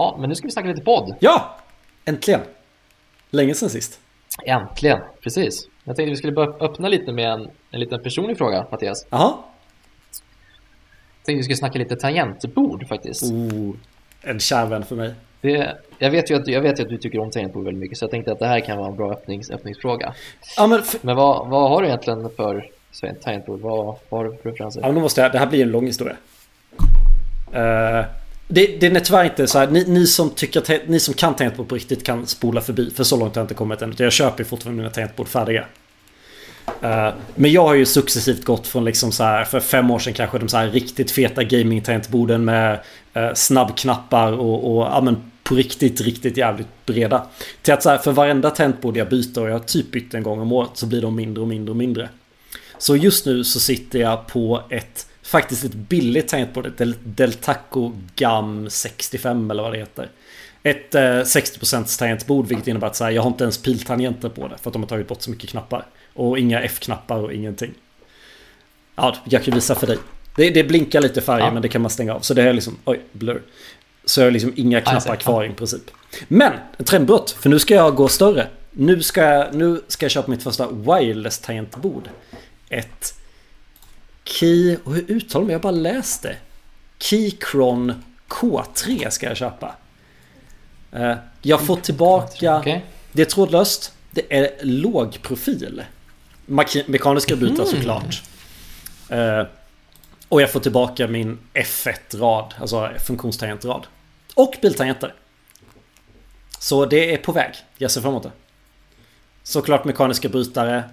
Ja, men nu ska vi snacka lite podd. Ja! Äntligen! Länge sedan sist. Äntligen, precis. Jag tänkte vi skulle börja öppna lite med en, en liten personlig fråga, Mattias. Jaha. Jag tänkte vi skulle snacka lite tangentbord faktiskt. Oh, en kär vän för mig. Det, jag, vet ju att, jag vet ju att du tycker om tangentbord väldigt mycket så jag tänkte att det här kan vara en bra öppnings, öppningsfråga. Ja men, för, Men vad, vad har du egentligen för tangentbord? Vad, vad har du för preferenser? ja, men då måste jag, det här blir en lång historia. Eh, det, den är tyvärr inte så här, ni, ni som tycker att, ni som kan tangentbord på riktigt kan spola förbi. För så långt har jag inte kommit än. Jag köper fortfarande mina tangentbord färdiga. Eh, men jag har ju successivt gått från liksom så här, för fem år sedan kanske de så här riktigt feta gaming-tangentborden med uh, snabbknappar och, och ja, men på riktigt, riktigt jävligt breda. Till att så här, för varenda tangentbord jag byter och jag har typ bytt en gång om året så blir de mindre och mindre och mindre. Så just nu så sitter jag på ett faktiskt ett billigt tangentbord, ett Del Deltaco GAM 65 eller vad det heter. Ett eh, 60% tangentbord vilket innebär att så här, jag har inte ens piltangenter på det för att de har tagit bort så mycket knappar. Och inga F-knappar och ingenting. Ja, jag kan visa för dig. Det, det blinkar lite färger Ja. men det kan man stänga av. Så det är liksom, oj, blur. Så jag har liksom inga knappar kvar i princip. Men, trendbrott. För nu ska jag gå större. Nu ska jag, nu ska jag köpa mitt första wireless tangentbord. Ett Key... Och hur uttalar man? Jag bara läst det. Keychron K3 ska jag köpa. Eh, Jag får tillbaka... Okej. Det är trådlöst. Det är låg profil. Maki- Mekaniska bitar såklart. Eh, och jag får tillbaka min F1-rad, alltså funktionstangentrad. Och biltangenter. Så det är på väg. Jag ser fram emot det. Såklart mekaniska brytare.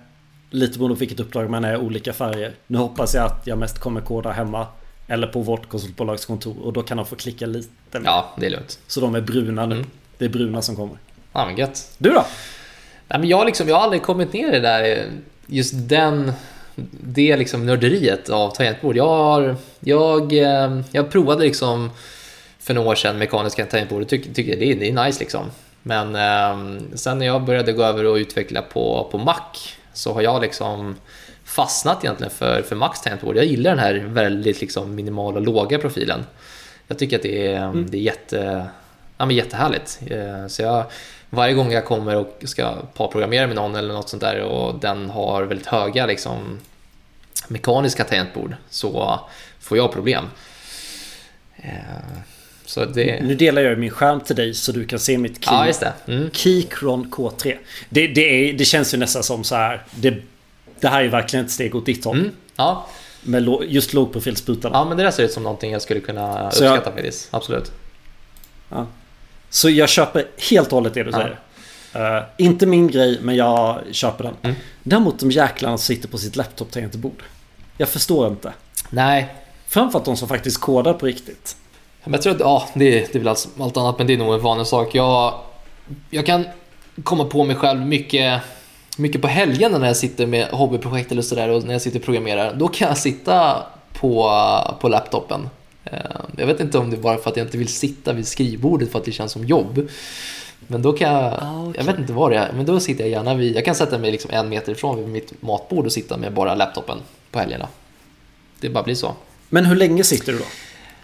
Lite beroende på vilket uppdrag man är, olika färger. Nu hoppas jag att jag mest kommer koda hemma. Eller på vårt konsultbolags kontor. Och då kan de få klicka lite mer. Ja, det är lugnt. Så de är bruna nu. Mm. Det är bruna som kommer. Ja, men gött. Du då? Nej, men jag, liksom, jag har aldrig kommit ner i det där, just den, det liksom nörderiet av tangentbord. Jag, har, jag, eh, jag provade liksom för några år sedan mekaniska tangentbord och tycker, tycker det, är- det är nice liksom. Men eh, sen när jag började gå över och utveckla på, på Mac så har jag liksom fastnat egentligen för, för Macs tangentbord. Jag gillar den här väldigt liksom minimala, låga profilen. Jag tycker att det är, det är jätte, ja, men jättehärligt. Eh, Så jag, varje gång jag kommer och ska parprogrammera med någon eller något sånt där och den har väldigt höga liksom, mekaniska tangentbord så får jag problem. Så det... Nu delar jag min skärm till dig så du kan se mitt key. Ja, just det. Mm. Keychron K3. Det, det, är, det känns ju nästan som så här. Det, det här är verkligen ett steg åt ditt håll. Mm. Ja. Med just lågprofilsputarna. ja, men det där ser ut som någonting jag skulle kunna Så jag- uppskatta faktiskt. Absolut. Så jag köper helt och hållet det du Ja. säger. Eh, inte min grej, men jag köper den. Mm. Däremot de jäklarna som sitter på sitt laptop-tangentbord. Jag förstår inte. Nej, Framförallt de som faktiskt kodar på riktigt. Men jag tror att ja, det, det är väl allt, allt annat, men det är nog en vanlig sak. Jag, jag kan komma på mig själv mycket, mycket på helgerna när jag sitter med hobbyprojekt eller sådär och när jag sitter och programmerar. Då kan jag sitta på, på laptopen. Eh, Jag vet inte om det är bara för att jag inte vill sitta vid skrivbordet för att det känns som jobb. Men då kan jag, Ah, okej. jag vet inte vad det är, men då sitter jag gärna vid, jag kan sätta mig liksom en meter ifrån vid mitt matbord och sitta med bara laptopen på helgerna. Det bara blir så. Men hur länge sitter du då?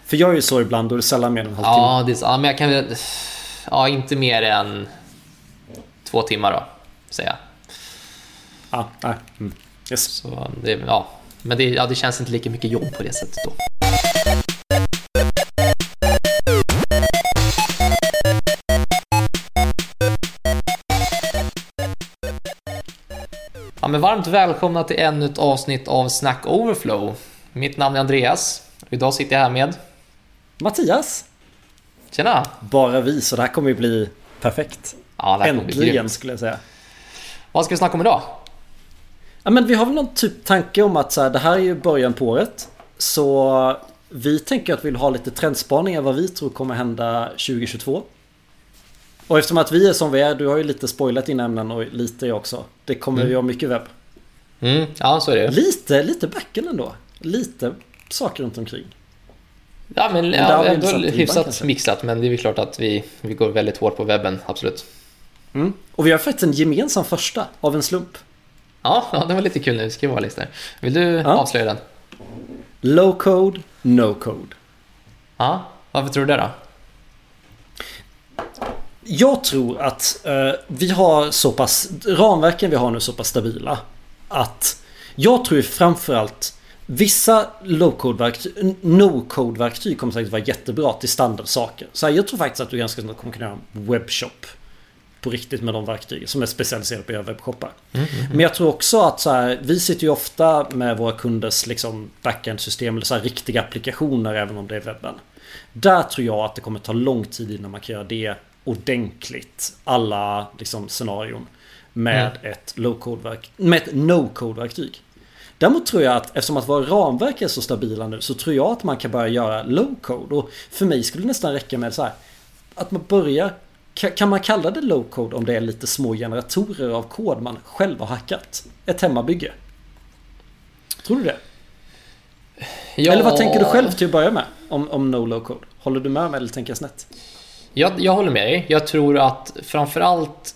För jag är ju så ibland och det är sällan mer än en halvtimme. Ja, det är, så- ja, men jag kan väl... Ja, inte mer än två timmar då, säger jag. Ja, nej. Mm. Yes. Så det, ja. Men det, ja, det känns inte lika mycket jobb på det sättet då. Ja, men varmt välkomna till ännu ett avsnitt av Snack Overflow. Mitt namn är Andreas. och Idag sitter jag här med... Mattias! Tjena! Bara vi, så det här kommer ju bli perfekt. Ja, Äntligen skulle jag säga. Vad ska vi snacka om idag? Ja, men vi har väl någon typ tanke om att så här, det här är ju början på året. Så vi tänker att vi vill ha lite trendspaningar vad vi tror kommer hända 2022. Och eftersom att vi är som vi är, du har ju lite spoilat dina ämnen och lite jag också. Det kommer Mm. ju ha mycket webb. Mm, ja, så är det. Lite, lite backen ändå. Lite saker runt omkring. Ja, men ja, ändå hyfsat kanske. mixat, men det är klart att vi, vi går väldigt hårt på webben, absolut. Mm. Och vi har faktiskt en gemensam första av en slump. Ja, ja det var lite kul när vi skrev våra listor. Vill du Ja. avslöja den? Low code, no code. Ja, varför tror du det då? Jag tror att eh, vi har så pass... Ramverken vi har nu är så pass stabila. Att jag tror framförallt Vissa low-code-verktyg, no-code-verktyg kommer säkert vara jättebra till standardsaker. Så här, jag tror faktiskt att du ganska snart kommer kunna göra en webbshop på riktigt med de verktygen som är specialiserade på att göra webbshoppar. Mm, mm, mm. Men jag tror också att så här, vi sitter ju ofta med våra kunders liksom backend-system eller så här, riktiga applikationer även om det är webben. Där tror jag att det kommer ta lång tid innan man kan göra det ordentligt. Alla liksom, scenarion med mm. ett low-code-verk, med ett no-code-verktyg. Däremot tror jag att eftersom att våra ramverk är så stabila nu så tror jag att man kan börja göra low code. Och för mig skulle det nästan räcka med så här. Att man börjar kan man kalla det low code om det är lite små generatorer av kod man själv har hackat? Ett hemmabygge? Tror du det? Ja. Eller vad tänker du själv till att börja med? Om, om no low code? Håller du med mig eller tänker jag snett? Jag, jag håller med dig. Jag tror att framförallt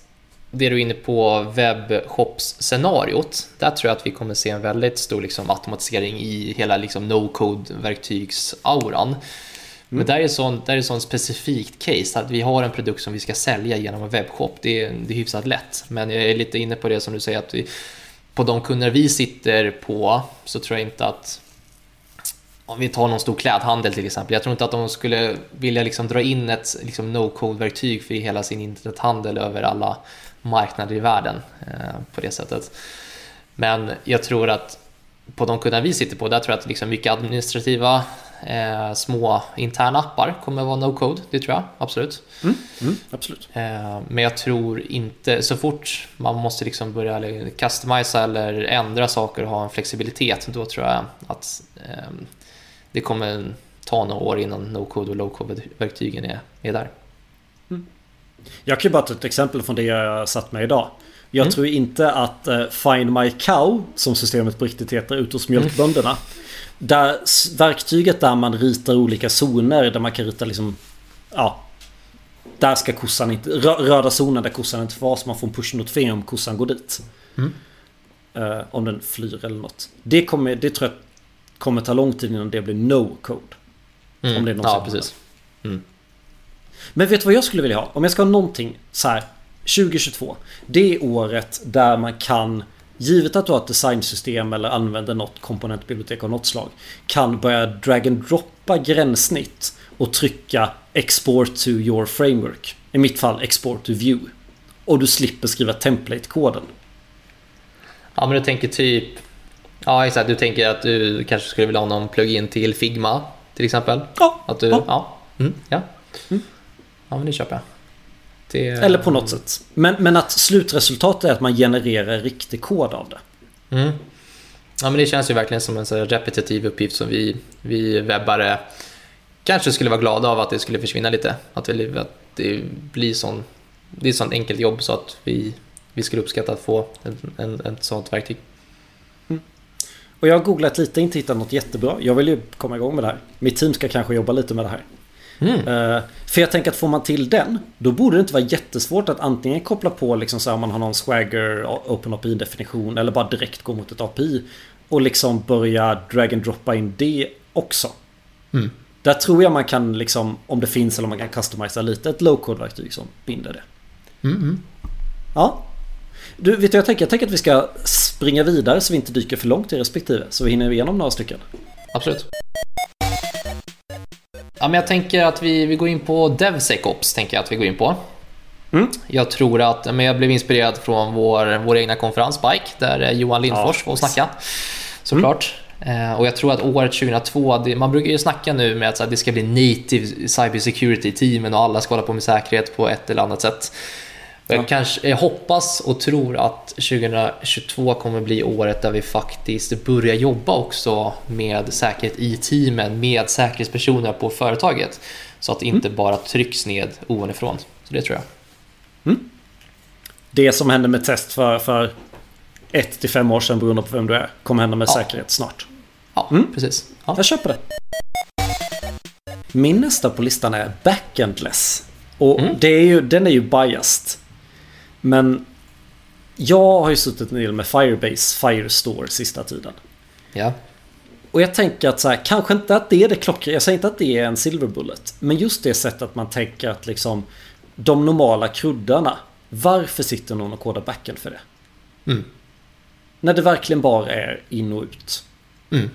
det du är inne på webbshops-scenariot, där tror jag att vi kommer se en väldigt stor liksom, automatisering i hela liksom, no-code-verktygsauran. Men mm. där är sån, där är sån specifikt case, att vi har en produkt som vi ska sälja genom en webbshop. Det är, det är hyfsat lätt. Men jag är lite inne på det som du säger, att vi, på de kunder vi sitter på så tror jag inte att om vi tar någon stor klädhandel till exempel. Jag tror inte att de skulle vilja liksom dra in ett liksom no-code-verktyg för hela sin internethandel över alla marknader i världen eh, på det sättet. Men jag tror att på de kunder vi sitter på, där tror jag att liksom mycket administrativa eh, små interna appar kommer vara no-code. Det tror jag absolut. Mm, mm, absolut. Eh, men jag tror inte, så fort man måste liksom börja customisa eller ändra saker och ha en flexibilitet, då tror jag att eh, det kommer ta några år innan no-code och low-code-verktygen är, är där. Jag kan ju bara ta ett exempel från det jag satt med idag. Jag mm. tror inte att uh, Find My Cow, som systemet på riktigt heter, ute hos mjölkbönderna. Mm. Där verktyget där man ritar olika zoner, där man kan rita liksom... Ja. Där ska kossan inte... Röda zonen där kossan inte får vara, så man får en push-notifiering om kossan går dit. Mm. Uh, om den flyr eller något. Det, kommer, det tror jag kommer ta lång tid innan det blir no-code. Mm. Om det är någon ja, precis. Mm. Men vet du vad jag skulle vilja ha? Om jag ska ha någonting så här 2022. Det är året där man kan Givet att du har ett designsystem eller använder något komponentbibliotek av något slag Kan börja drag and droppa gränssnitt och trycka export to your framework. I mitt fall export to view. Och du slipper skriva template-koden. Ja men du tänker typ Ja exakt, du tänker att du kanske skulle vilja ha någon plugin till Figma till exempel? Ja. Att du, ja. ja. Mm, ja. Mm. Ja, men det köper jag. Det... Eller på något sätt. Men, men att slutresultatet är att man genererar riktig kod av det. Mm. Ja, men det känns ju verkligen som en så repetitiv uppgift som vi, vi webbare kanske skulle vara glada av att det skulle försvinna lite. Att, vi, att det blir sån, det är sånt enkelt jobb så att vi, vi skulle uppskatta att få en, en, ett sånt verktyg. Och jag har googlat lite, inte hittat något jättebra. Jag vill ju komma igång med det här. Mitt team ska kanske jobba lite med det här. Mm. Uh, för jag tänker att får man till den Då borde det inte vara jättesvårt att antingen koppla på liksom så här, om man har någon Swagger Open API definition eller bara direkt gå mot ett API Och liksom börja drag and droppa in det också. Mm. Där tror jag man kan liksom Om det finns eller om man kan customisa lite ett low-code verktyg som binder det. Mm, mm. Ja. Du, vet du jag tänker? Jag tänker att vi ska springa vidare så vi inte dyker för långt i respektive. Så vi hinner igenom några stycken. Absolut. Ja, men jag tänker att vi, vi går in på DevSecOps. Tänker jag att vi går in på. Mm. Jag tror att, men jag blev inspirerad från vår, vår egna konferens Bike där Johan Lindfors ja, var och snackade. Såklart. Mm. och jag tror att året 2002, det, man brukar ju snacka nu med att det ska bli native cybersecurity teamen och alla ska hålla på med säkerhet på ett eller annat sätt. Jag, kanske, jag hoppas och tror att 2022 kommer bli året där vi faktiskt börjar jobba också med säkerhet i teamen, med säkerhetspersoner på företaget. Så att det inte mm. bara trycks ned ovanifrån. Så det tror jag. Mm. Det som hände med test för, för ett till fem år sedan beroende på vem du är kommer hända med ja. säkerhet snart. Ja, mm. precis. Ja. Jag köper det. Min nästa på listan är backendless. Och mm. det är ju, den är ju biased. Men jag har ju suttit en del med Firebase Firestore sista tiden. Ja. Och jag tänker att så här, kanske inte att det är det klockrena. Jag säger inte att det är en silver bullet. Men just det sättet att man tänker att liksom de normala kruddarna. Varför sitter någon och kodar backend för det? Mm. När det verkligen bara är in och ut. Mm.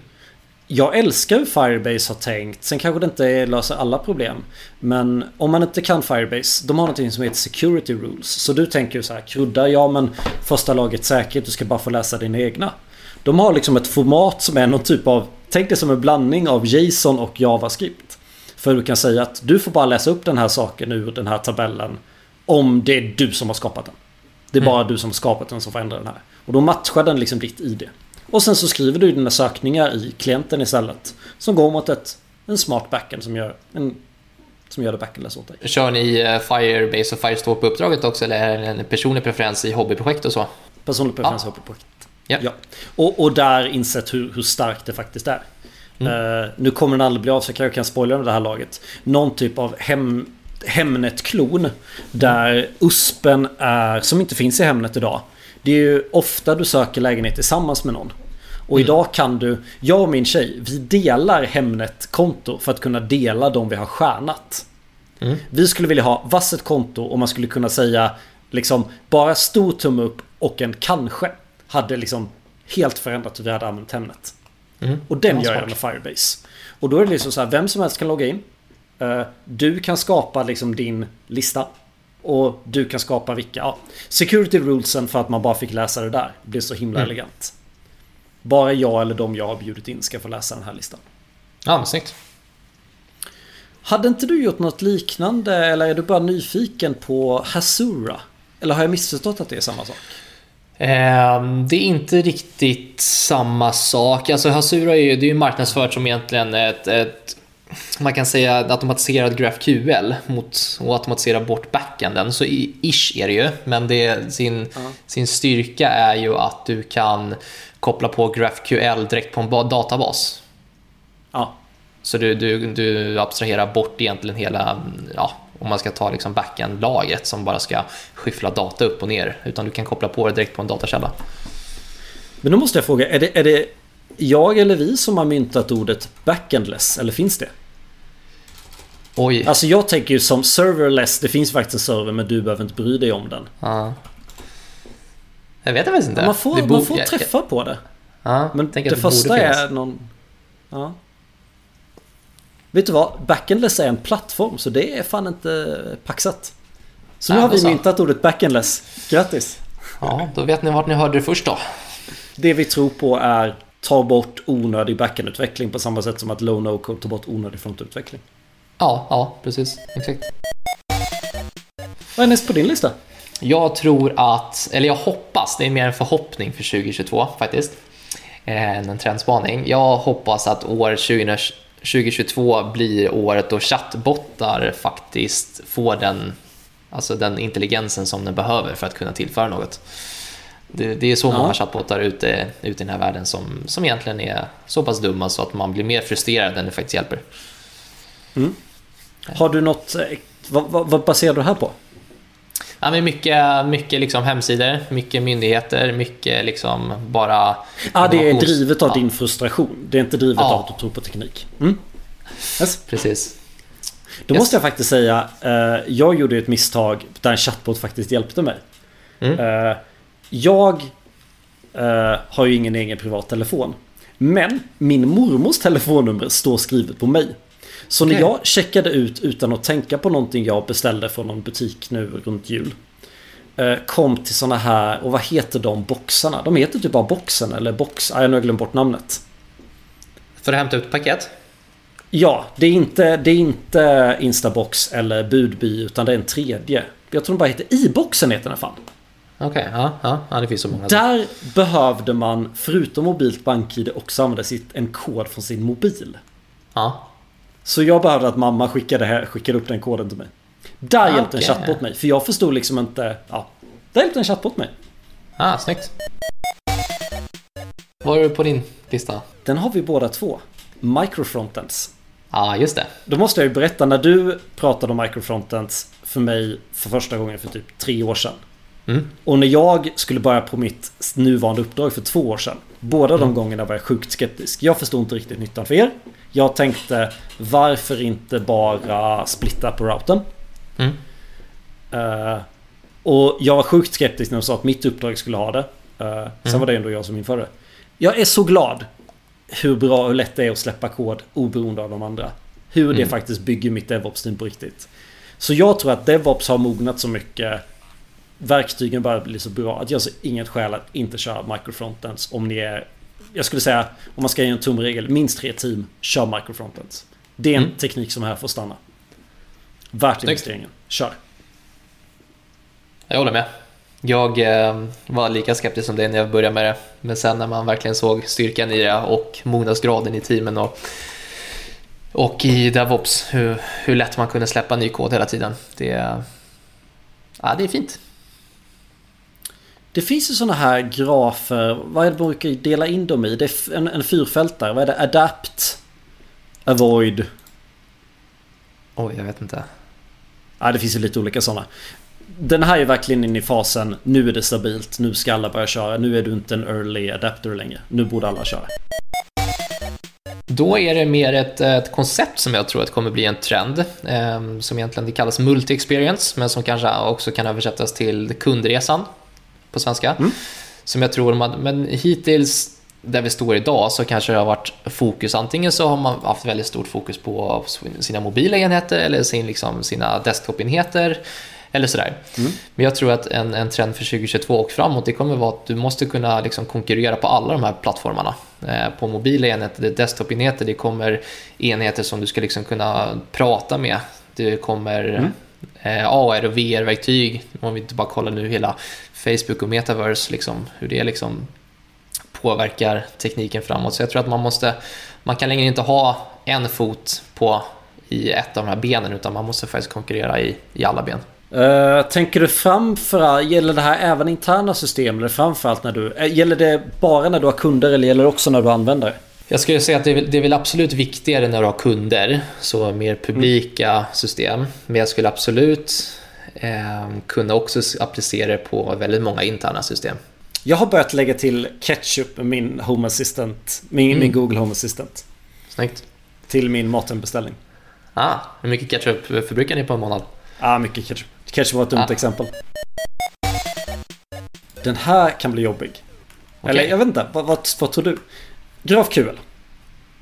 Jag älskar hur Firebase har tänkt. Sen kanske det inte löser alla problem. Men om man inte kan Firebase, de har någonting som heter Security Rules. Så du tänker ju så här, krydda, ja men första laget säkert, du ska bara få läsa dina egna. De har liksom ett format som är någon typ av, tänk det som en blandning av JSON och JavaScript. För du kan säga att du får bara läsa upp den här saken ur den här tabellen om det är du som har skapat den. Det är Mm. bara du som har skapat den som får ändra den här. Och då matchar den liksom ditt ID. Och sen så skriver du dina sökningar i klienten istället. Som går mot ett, en smart backend som gör, en, som gör det backendless åt dig. Kör ni eh, Firebase och Firestore på uppdraget också eller är det en personlig preferens i hobbyprojekt och så? Personlig preferens Ja. ja. på projekt. Ja. Ja. Och, och där insett hur, hur starkt det faktiskt är. Mm. Eh, nu kommer den aldrig bli av så jag kanske kan spoila det här laget. Någon typ av hem, Hemnet-klon. Där USPen är, som inte finns i Hemnet idag. Det är ju ofta du söker lägenhet tillsammans med någon. Och Mm. idag kan du, jag och min tjej, vi delar Hemnet-konto för att kunna dela de vi har stjärnat. Mm. Vi skulle vilja ha vasset konto och man skulle kunna säga liksom bara stor tumme upp och en kanske. Hade liksom helt förändrat hur vi hade använt Hemnet. Mm. Och den gör jag med Firebase. Och då är det liksom så här, vem som helst kan logga in. Eh, Du kan skapa liksom din lista. Och du kan skapa vilka, ja. Security rulesen för att man bara fick läsa det där. blir så himla Mm. elegant. Bara jag eller de jag har bjudit in ska få läsa den här listan. Ja, men snyggt. Hade inte du gjort något liknande eller är du bara nyfiken på Hasura? Eller har jag missförstått att det är samma sak? Ehm, Det är inte riktigt samma sak. Alltså Hasura är ju, det är ju marknadsfört som egentligen ett, ett man kan säga automatiserad GraphQL mot och automatisera bort backenden. Så ish är det ju, men det, sin, Ja. sin styrka är ju att du kan koppla på GraphQL direkt på en ba- databas. Ja. Så du, du, du abstraherar bort egentligen hela, ja, om man ska ta liksom backend-laget som bara ska skyffla data upp och ner. Utan du kan koppla på det direkt på en datakälla. Men då måste jag fråga, är det, är det jag eller vi som har myntat ordet backendless? Eller finns det? Oj. Alltså jag tänker ju som serverless, det finns faktiskt en server men du behöver inte bry dig om den. Ja. Jag vet faktiskt inte. Man får, Det man får jag- träffa på det. Ja, Men det borde första är någon... Ja. Vet du vad? Backendless är en plattform så det är fan inte paxat. Så nu har vi så. myntat ordet backendless. Grattis! Ja, då vet ni vart ni hörde det först då. Det vi tror på är ta bort onödig backendutveckling på samma sätt som att low no code tar bort onödig frontutveckling. Ja, ja, precis. Exakt. Vad är näst på din lista? Jag tror att, eller jag hoppas, det är mer en förhoppning för 2022 faktiskt. eh, Än en trendspaning. Jag hoppas att år 20, 2022 blir året då chattbottar faktiskt får den, alltså den intelligensen som den behöver för att kunna tillföra något. Det, det är så Ja. många chattbottar ute, ute i den här världen som, som egentligen är så pass dumma så att man blir mer frustrerad än det faktiskt hjälper. Har du något... eh, Vad, vad, vad baserar du det här på? Ja, men mycket, mycket liksom hemsidor, mycket myndigheter, mycket liksom bara... Ah, det är drivet av ja, din frustration. Det är inte drivet Ja. av att du tror på teknik. Mm. Yes. Precis. Då Yes. måste jag faktiskt säga, eh, jag gjorde ett misstag där en chatbot faktiskt hjälpte mig. Mm. Eh, jag har ju ingen egen privat telefon. Men min mormors telefonnummer står skrivet på mig. Så när jag checkade ut utan att tänka på någonting jag beställde från någon butik nu runt jul. eh, Kom till såna här, och vad heter de boxarna? De heter typ bara boxen eller box, ah, jag har glömt bort namnet. För att hämta ut paket? Ja, det är inte, det är inte Instabox eller Budby utan det är en tredje. Jag tror den bara heter i-boxen heter den fan. Okej, ja, ja, ja, det finns så många. Där behövde man förutom mobilt bank-id också använda sitt, en kod från sin mobil. Ja, Så jag behövde att mamma skickade, här, skickade upp den koden till mig. Där Ah, hjälpte en okej. chattbot mig. För jag förstod liksom inte... Ja, där hjälpte en chattbot mig. ah, snyggt. Vad är det på din lista? Den har vi båda två. Microfrontends. Ja, ah, just det. Då måste jag ju berätta när du pratade om microfrontends för mig för första gången för typ tre år sedan. Mm. Och när jag skulle börja på mitt nuvarande uppdrag för två år sedan. Båda de gångerna var jag sjukt skeptisk. Jag förstod inte riktigt nyttan för er. Jag tänkte varför inte bara splitta på routern? Mm. Uh, och jag var sjukt skeptisk när de sa att mitt uppdrag skulle ha det. Uh, sen mm. var det ändå jag som införde. Jag är så glad hur bra och lätt det är att släppa kod oberoende av de andra. Hur mm. det faktiskt bygger mitt DevOps-team på riktigt. Så jag tror att DevOps har mognat så mycket. Verktygen börjar bli så bra att jag ser inget skäl att inte köra microfrontends om ni är... Jag skulle säga, om man ska ge en tumregel, minst tre team, kör microfrontends. Det är en mm. teknik som är här för att stanna. Värt investeringen. Kör! Jag håller med. Jag eh, var lika skeptisk som dig när jag började med det. Men sen när man verkligen såg styrkan i det och mognadsgraden i teamen och, och i DevOps, hur, hur lätt man kunde släppa ny kod hela tiden. Det, ja, det är fint. Det finns ju sådana här grafer, vad är det man brukar dela in dem i? Det är en, en fyrfältare, vad är det? Adapt, Avoid? Oj, jag vet inte. Ja, det finns ju lite olika sådana den här är verkligen inne i fasen Nu är det stabilt, nu ska alla börja köra. Nu är du inte en early adapter längre. Nu borde alla köra. Då är det mer ett, ett koncept som jag tror att kommer bli en trend. Eh, som egentligen det kallas multi-experience, men som kanske också kan översättas till kundresan på svenska. Mm. Som jag tror, man, men hittills där vi står idag så kanske det har varit fokus. Antingen så har man haft väldigt stort fokus på sina mobila enheter eller sin, liksom, sina desktop-enheter eller sådär. Mm. Men jag tror att en, en trend för 2022 och framåt det kommer vara att du måste kunna liksom konkurrera på alla de här plattformarna. Eh, på mobila enheter, desktop-enheter, det kommer enheter som du ska liksom kunna prata med. Det kommer mm. eh, AR och VR-verktyg, om vi inte bara kollar nu hela Facebook och metaverse, liksom, hur det liksom påverkar tekniken framåt. Så jag tror att man måste, man kan längre inte ha en fot på i ett av de här benen utan man måste faktiskt konkurrera i, i alla ben. Uh, tänker du framför gäller det här även interna system eller framförallt när du... Uh, gäller det bara när du har kunder eller gäller det också när du använder? Jag skulle säga att det är, det är väl absolut viktigare när du har kunder, så mer publika mm. system. Men jag skulle absolut eh, kunna också applicera det på väldigt många interna system. Jag har börjat lägga till ketchup med min Home Assistant, min, mm. min Google Home Assistant. Snyggt. Till min matenbeställning. Ah, hur mycket ketchup förbrukar ni på en månad? Ah, mycket ketchup kanske var ett dumt ah. exempel. Den här kan bli jobbig. Okay. Eller jag vet inte, vad, vad, vad tror du? GraphQL.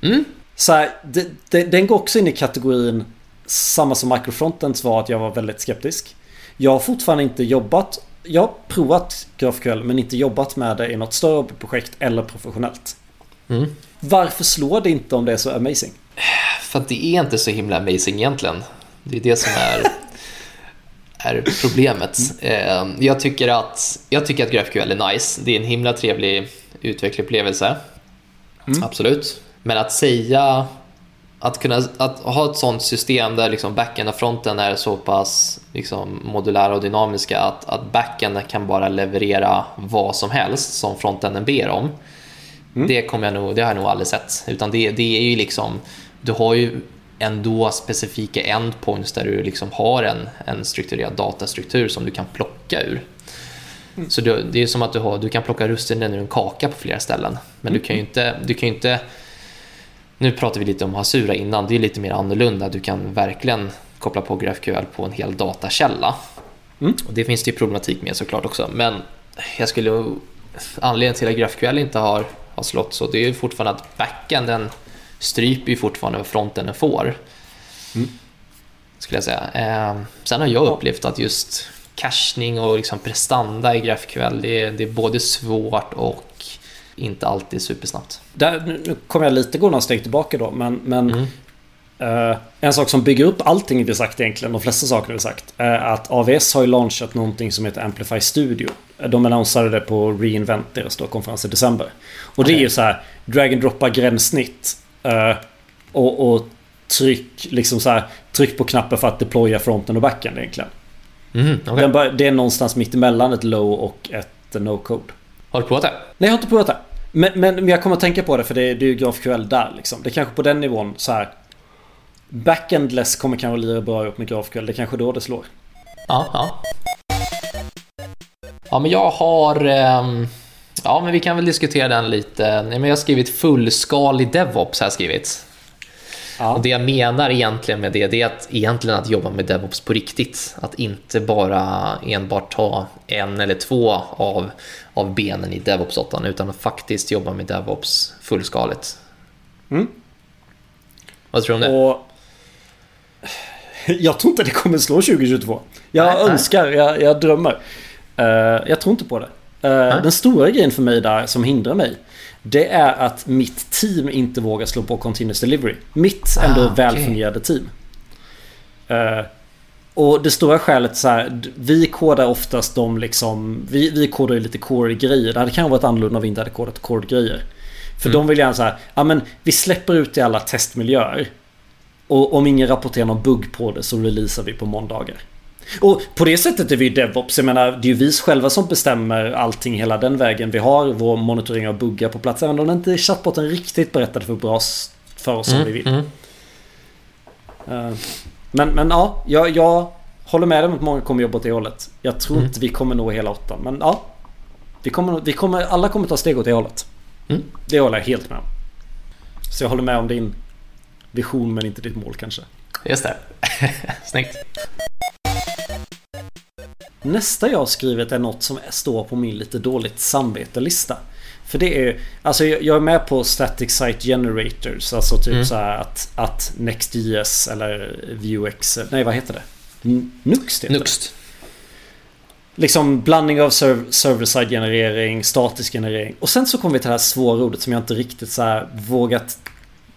Mm. Så här, det, det, den går också in i kategorin samma som Microfrontends var att jag var väldigt skeptisk. Jag har fortfarande inte jobbat Jag har provat GraphQL men inte jobbat med det i något större projekt eller professionellt. Mm. Varför slår det inte om det är så amazing? För att det är inte så himla amazing egentligen. Det är det som är är problemet. Mm. Jag tycker att, jag tycker att GraphQL är nice. Det är en himla trevlig utvecklingsupplevelse. Mm. Absolut. Men att säga att kunna att ha ett sånt system där liksom backen och fronten är så pass liksom modulära och dynamiska att, att backen kan bara leverera vad som helst som frontenden ber om. Mm. Det, kommer jag nog, det har jag nog aldrig sett. Utan det, det är ju liksom, du har ju ändå specifika endpoints där du liksom har en, en strukturerad datastruktur som du kan plocka ur. Mm. Så det, det är som att du, har, du kan plocka russinen ur en kaka på flera ställen. Men mm. du kan ju inte, du kan inte nu pratar vi lite om Hasura innan, det är lite mer annorlunda. Du kan verkligen koppla på GraphQL på en hel datakälla. Mm. Och det finns det ju problematik med såklart också. Men jag skulle, anledningen till att GraphQL inte har, har slått så, det är fortfarande att backenden stryper ju fortfarande vad fronten får. Mm. Skulle jag säga. Eh, sen har jag upplevt att just cachning och liksom prestanda i GraphQL, det är, det är både svårt och inte alltid supersnabbt. Där, nu kommer jag lite gå några steg tillbaka då, men, men mm. Uh, en sak som bygger upp allting vi sagt egentligen, de flesta saker vi sagt, är att AVS har ju launchat någonting som heter Amplify Studio. De annonserade det på Reinvent, deras konferens i december. Och okay. det är ju så här, drag and droppa gränssnitt Uh, och, och, tryck, liksom så här, tryck på knappen för att deploya fronten och backen egentligen. Mm, okay. det är någonstans mitt emellan ett low och ett no-code. Har du provat det? Nej, jag har inte provat det. Men, men, men jag kommer att tänka på det för det, det är ju GraphQL där liksom. Det är kanske på den nivån så här. Backendless kommer kanske lira bra ihop med GraphQL. Det är kanske då det slår. Ja, ja. Ja, men jag har... Um Ja, men vi kan väl diskutera den lite. Jag har skrivit fullskalig DevOps. Har jag skrivit. Ja. Och det jag menar egentligen med det, det är att egentligen att jobba med DevOps på riktigt. Att inte bara enbart ta en eller två av, av benen i DevOps 8 utan att faktiskt jobba med DevOps fullskaligt. Mm. Vad tror du om det? Och... Jag tror inte det kommer slå 2022. Jag nej, önskar, nej. Jag, jag drömmer. Uh, jag tror inte på det. Uh, den stora grejen för mig där som hindrar mig det är att mitt team inte vågar slå på Continuous Delivery. Mitt ändå ah, okay. välfungerande team. Uh, och det stora skälet så här, vi kodar oftast de liksom, vi, vi kodar ju lite core-grejer. Det hade kanske varit annorlunda om vi inte hade kodat core-grejer. För mm. de vill gärna så här, ja men vi släpper ut i alla testmiljöer. Och om ingen rapporterar någon bugg på det så releasar vi på måndagar. Och på det sättet är vi DevOps. Jag menar, det är ju vi själva som bestämmer allting hela den vägen. Vi har vår monitorering av buggar på plats. Även om inte chattbotten riktigt berättade för bra för oss som mm, vi vill. Mm. Uh, men, men ja, jag, jag håller med om att många kommer jobba åt det hållet. Jag tror mm. inte vi kommer nå hela åttan. Men ja. Vi kommer, vi kommer, alla kommer ta steg åt det hållet. Mm. Det håller jag helt med om. Så jag håller med om din vision men inte ditt mål kanske. Just det. Snyggt. Nästa jag skrivit är något som står på min lite dåligt samvete-lista. För det är, alltså jag är med på Static Site Generators, alltså typ mm. så här att, att NextJS eller Vuex, nej vad heter det? Nuxt heter Nuxt. Det. Liksom blandning av server-side generering, statisk generering. Och sen så kommer vi till det här svåra ordet som jag inte riktigt så här vågat...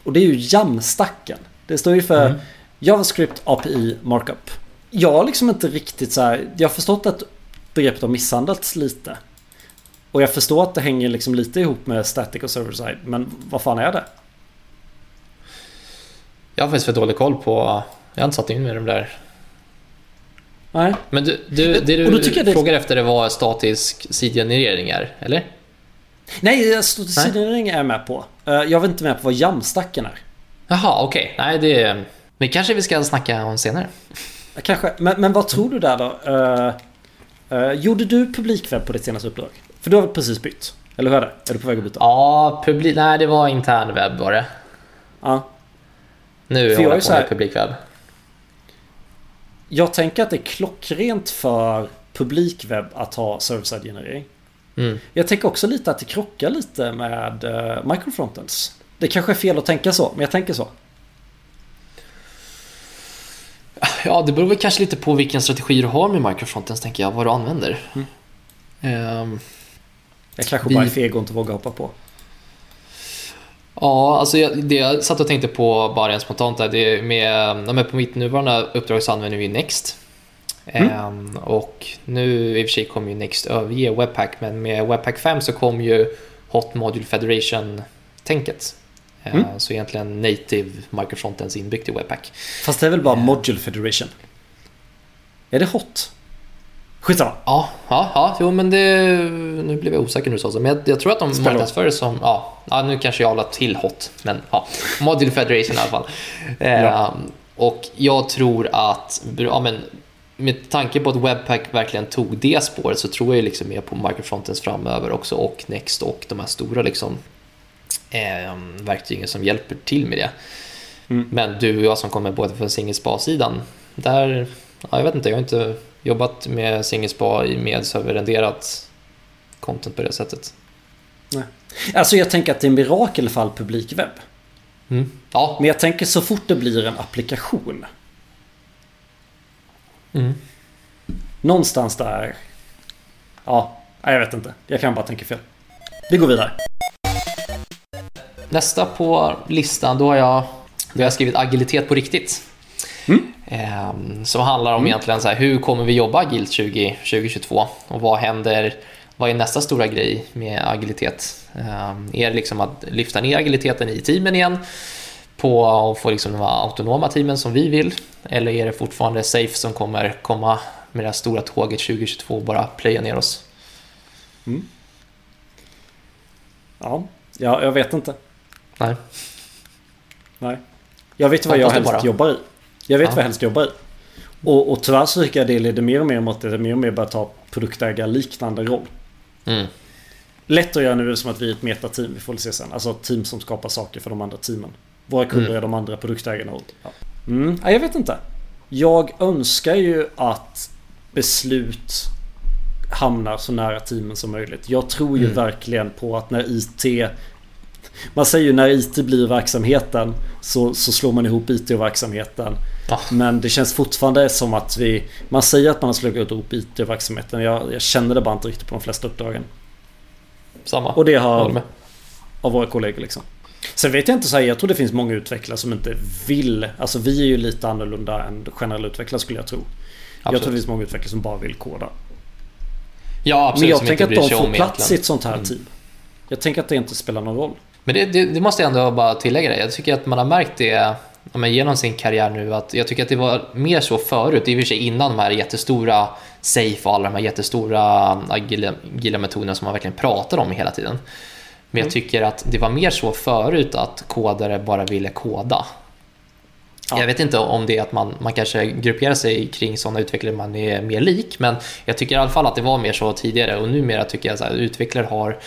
Och det är ju jamstacken. Det står ju för mm. JavaScript API Markup jag har liksom inte riktigt så här, Jag har förstått att begreppet har misshandlats lite. Och jag förstår att det hänger liksom lite ihop med static och server-side. Men vad fan är det? Jag har faktiskt för dålig koll på... Jag har inte satt in mig i de där. Nej. Men du, du, det du frågar det... efter det var statisk sidgenerering är, eller? Nej, statisk sidgenerering är jag med på. Eh, jag var inte med på vad jamstacken är. Jaha, okej. Okay. Nej, det... Men kanske vi ska snacka om senare. Kanske. Men, men vad tror du där då? Uh, uh, gjorde du publikwebb på ditt senaste uppdrag? För du har precis bytt. Eller hur är det? Är du på väg att byta? Ja, publik... Nej, det var internwebb var det. Ja. Nu håller jag på med publikwebb. Jag tänker att det är klockrent för publikwebb att ha server-side generering. Mm. Jag tänker också lite att det krockar lite med uh, microfrontends. Det kanske är fel att tänka så, men jag tänker så. Ja, det beror väl kanske lite på vilken strategi du har med microfrontends, tänker jag. Vad du använder. Mm. Um, jag kanske bara är feg och inte vågar hoppa på. Ja, alltså jag, det jag satt och tänkte på bara rent spontant där, det är med, med på mitt nuvarande uppdrag så använder vi Next. Mm. Um, och nu i och för sig kommer ju Next överge Webpack, men med Webpack 5 så kom ju Hot Module Federation-tänket. Mm. Eh, så egentligen native microfrontends inbyggt i Webpack. Fast det är väl bara uh, Module Federation? Är det hot? Skitsamma. Ja, ja, ja jo, men det, nu blev jag osäker sa så. Men jag, jag tror att de marknadsför som, ja, ja, nu kanske jag la till hot, men ja, Module Federation i alla fall. ja. eh, och jag tror att, ja men med tanke på att Webpack verkligen tog det spåret så tror jag liksom mer på microfrontends framöver också och Next och de här stora liksom eh, verktygen som hjälper till med det. Mm. Men du och jag som kommer både från SingleSpa-sidan, där, ja, jag vet inte, jag har inte jobbat med SingleSpa med serverrenderat content på det sättet. Nej. Alltså jag tänker att det är en mirakelfall publikwebb. Mm. Ja. Men jag tänker så fort det blir en applikation. Mm. Någonstans där. Ja, jag vet inte. Jag kan bara tänka fel. Vi går vidare. Nästa på listan, då har jag, då har jag skrivit agilitet på riktigt. Mm. Ehm, som handlar om mm. egentligen så här, hur kommer vi jobba agilt 20, 2022 och vad händer vad är nästa stora grej med agilitet? Ehm, är det liksom att lyfta ner agiliteten i teamen igen på att få liksom de autonoma teamen som vi vill? Eller är det fortfarande Safe som kommer komma med det här stora tåget 2022 och bara plöja ner oss? Mm. Ja, ja, jag vet inte. Nej. Nej. Jag vet vad jag helst bara. jobbar i. Jag vet ja. vad jag helst jobbar i. Och, och tyvärr så tycker jag det leder mer och mer mot att det mer och mer börjar ta produktägarliknande roll. Mm. Lätt att göra nu som att vi är ett metateam. Vi får väl se sen. Alltså team som skapar saker för de andra teamen. Våra kunder Mm. är de andra produktägarna. och- Ja. Mm, ja, jag vet inte. Jag önskar ju att beslut hamnar så nära teamen som möjligt. Jag tror ju Mm. verkligen på att när IT... Man säger ju när IT blir verksamheten så, så slår man ihop IT och verksamheten. Ja. Men det känns fortfarande som att vi... Man säger att man har slagit ihop IT och verksamheten. Jag, jag känner det bara inte riktigt på de flesta uppdragen. Samma. Och det har med. av våra kollegor liksom. Sen vet jag inte så här, jag tror det finns många utvecklare som inte vill. Alltså vi är ju lite annorlunda än generella utvecklare skulle jag tro. Jag tror Absolut. det finns många utvecklare som bara vill koda. Ja, absolut. Men jag tänker att de får plats i ett sånt här Mm. team. Jag tänker att det inte spelar någon roll. Men det, det, det måste jag ändå bara tillägga det. Jag tycker att man har märkt det men genom sin karriär nu. Att jag tycker att det var mer så förut, i och för sig innan de här jättestora Safe och alla de här jättestora agila, agila metoderna som man verkligen pratar om hela tiden. Men Mm. jag tycker att det var mer så förut att kodare bara ville koda. Ja. Jag vet inte om det är att man, man kanske grupperar sig kring sådana utvecklare man är mer lik, men jag tycker i alla fall att det var mer så tidigare och numera tycker jag att utvecklare har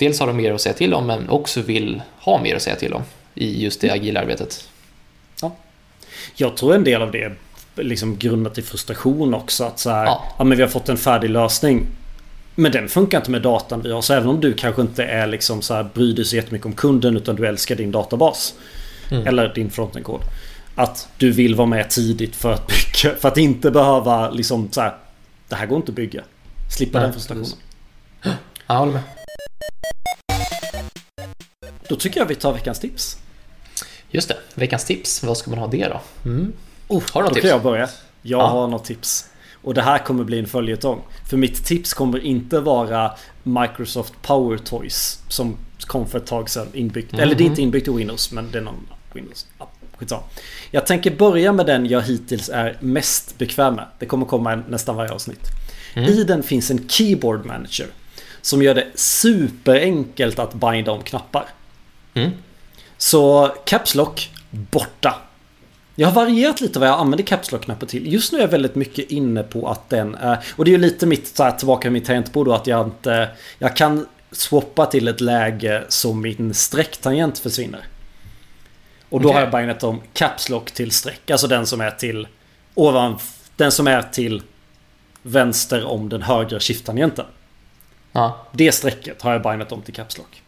Dels har de mer att säga till om, men också vill ha mer att säga till om i just det agila arbetet. Jag tror en del av det är liksom grundat i frustration också. Att så här, ja. Ja. men vi har fått en färdig lösning. Men den funkar inte med datan vi har. Så även om du kanske inte är liksom så här, bryr dig så jättemycket om kunden utan du älskar din databas. Mm. Eller din frontend-kod. Att du vill vara med tidigt för att bygga. För att inte behöva liksom så här. Det här går inte att bygga. Slippa Nej, den frustrationen. Ja, jag håller med. Då tycker jag vi tar veckans tips. Just det, veckans tips. Vad ska man ha det då? Mm. Oh, Har du något tips? kan jag börja. Jag Ja. har något tips. Och det här kommer bli en följetong. För mitt tips kommer inte vara Microsoft Power Toys. Som kom för ett tag sedan inbyggt. Eller det är inte inbyggt i Windows men det är någon Windows. Ja, skitsamma. Jag tänker börja med den jag hittills är mest bekväm med. Det kommer komma en, nästan varje avsnitt. I den finns en Keyboard Manager. Som gör det superenkelt att binda om knappar. Mm. Så Caps Lock borta. Jag har varierat lite vad jag använder Caps Lock-knappen till. Just nu är jag väldigt mycket inne på att den är... Och det är ju lite mitt, så här, tillbaka till mitt tangentbord då, att jag inte... Jag kan swappa till ett läge så min sträcktangent försvinner. Och då Okej. har jag bindat om Caps Lock till streck. Alltså den som är till... Ovan... Den som är till vänster om den högra shift-tangenten. Ja, Det strecket har jag bindat om till Caps Lock.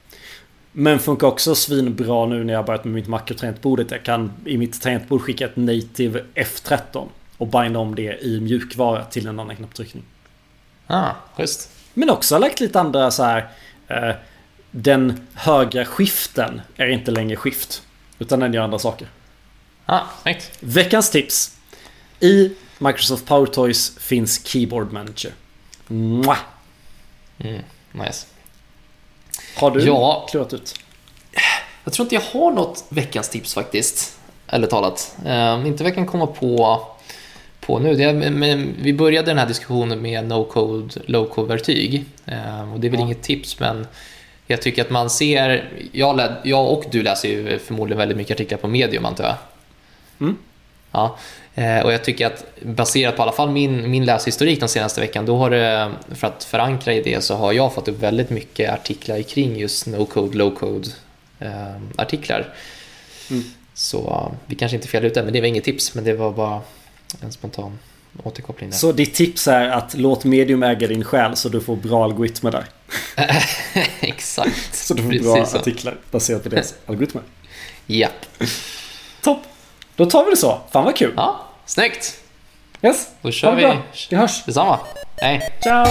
Men funkar också svinbra nu när jag har börjat med mitt makrotangentbordet. Jag kan i mitt tangentbord skicka ett native F13 och binda om det i mjukvara till en annan knapptryckning. ah, schysst. Men också har lagt lite andra så här. Eh, den högra skiften är inte längre skift. Utan den gör andra saker. Ah, snyggt. Veckans tips. I Microsoft Power Toys finns Keyboard Manager. Mwah! Mm, nice. Har du Ja. klurat ut? Jag tror inte jag har något veckans tips faktiskt. Eller talat. Eh, inte vad jag kan komma på, på nu. Det men, vi började den här diskussionen med no-code, low-code-verktyg. Eh, och det är väl Ja. inget tips, men jag tycker att man ser... Jag, jag och du läser ju förmodligen väldigt mycket artiklar på medium, antar jag. Mm. Ja, eh, och jag tycker att baserat på i alla fall min, min läshistorik den senaste veckan, då har det, för att förankra i det, så har jag fått upp väldigt mycket artiklar kring just no-code, low-code eh, artiklar. Mm. Så eh, vi kanske inte fel ute, men det var inget tips, men det var bara en spontan återkoppling där. Så ditt tips är att låt medium äga din själ så du får bra algoritmer där. Exakt. Så du får Precis bra så. artiklar baserat på deras algoritmer. Japp. Topp! Då tar vi det så. Fan vad kul. Ja, snyggt. Yes. Då kör vi. Vi hörs. Detsamma. Hej. Ciao!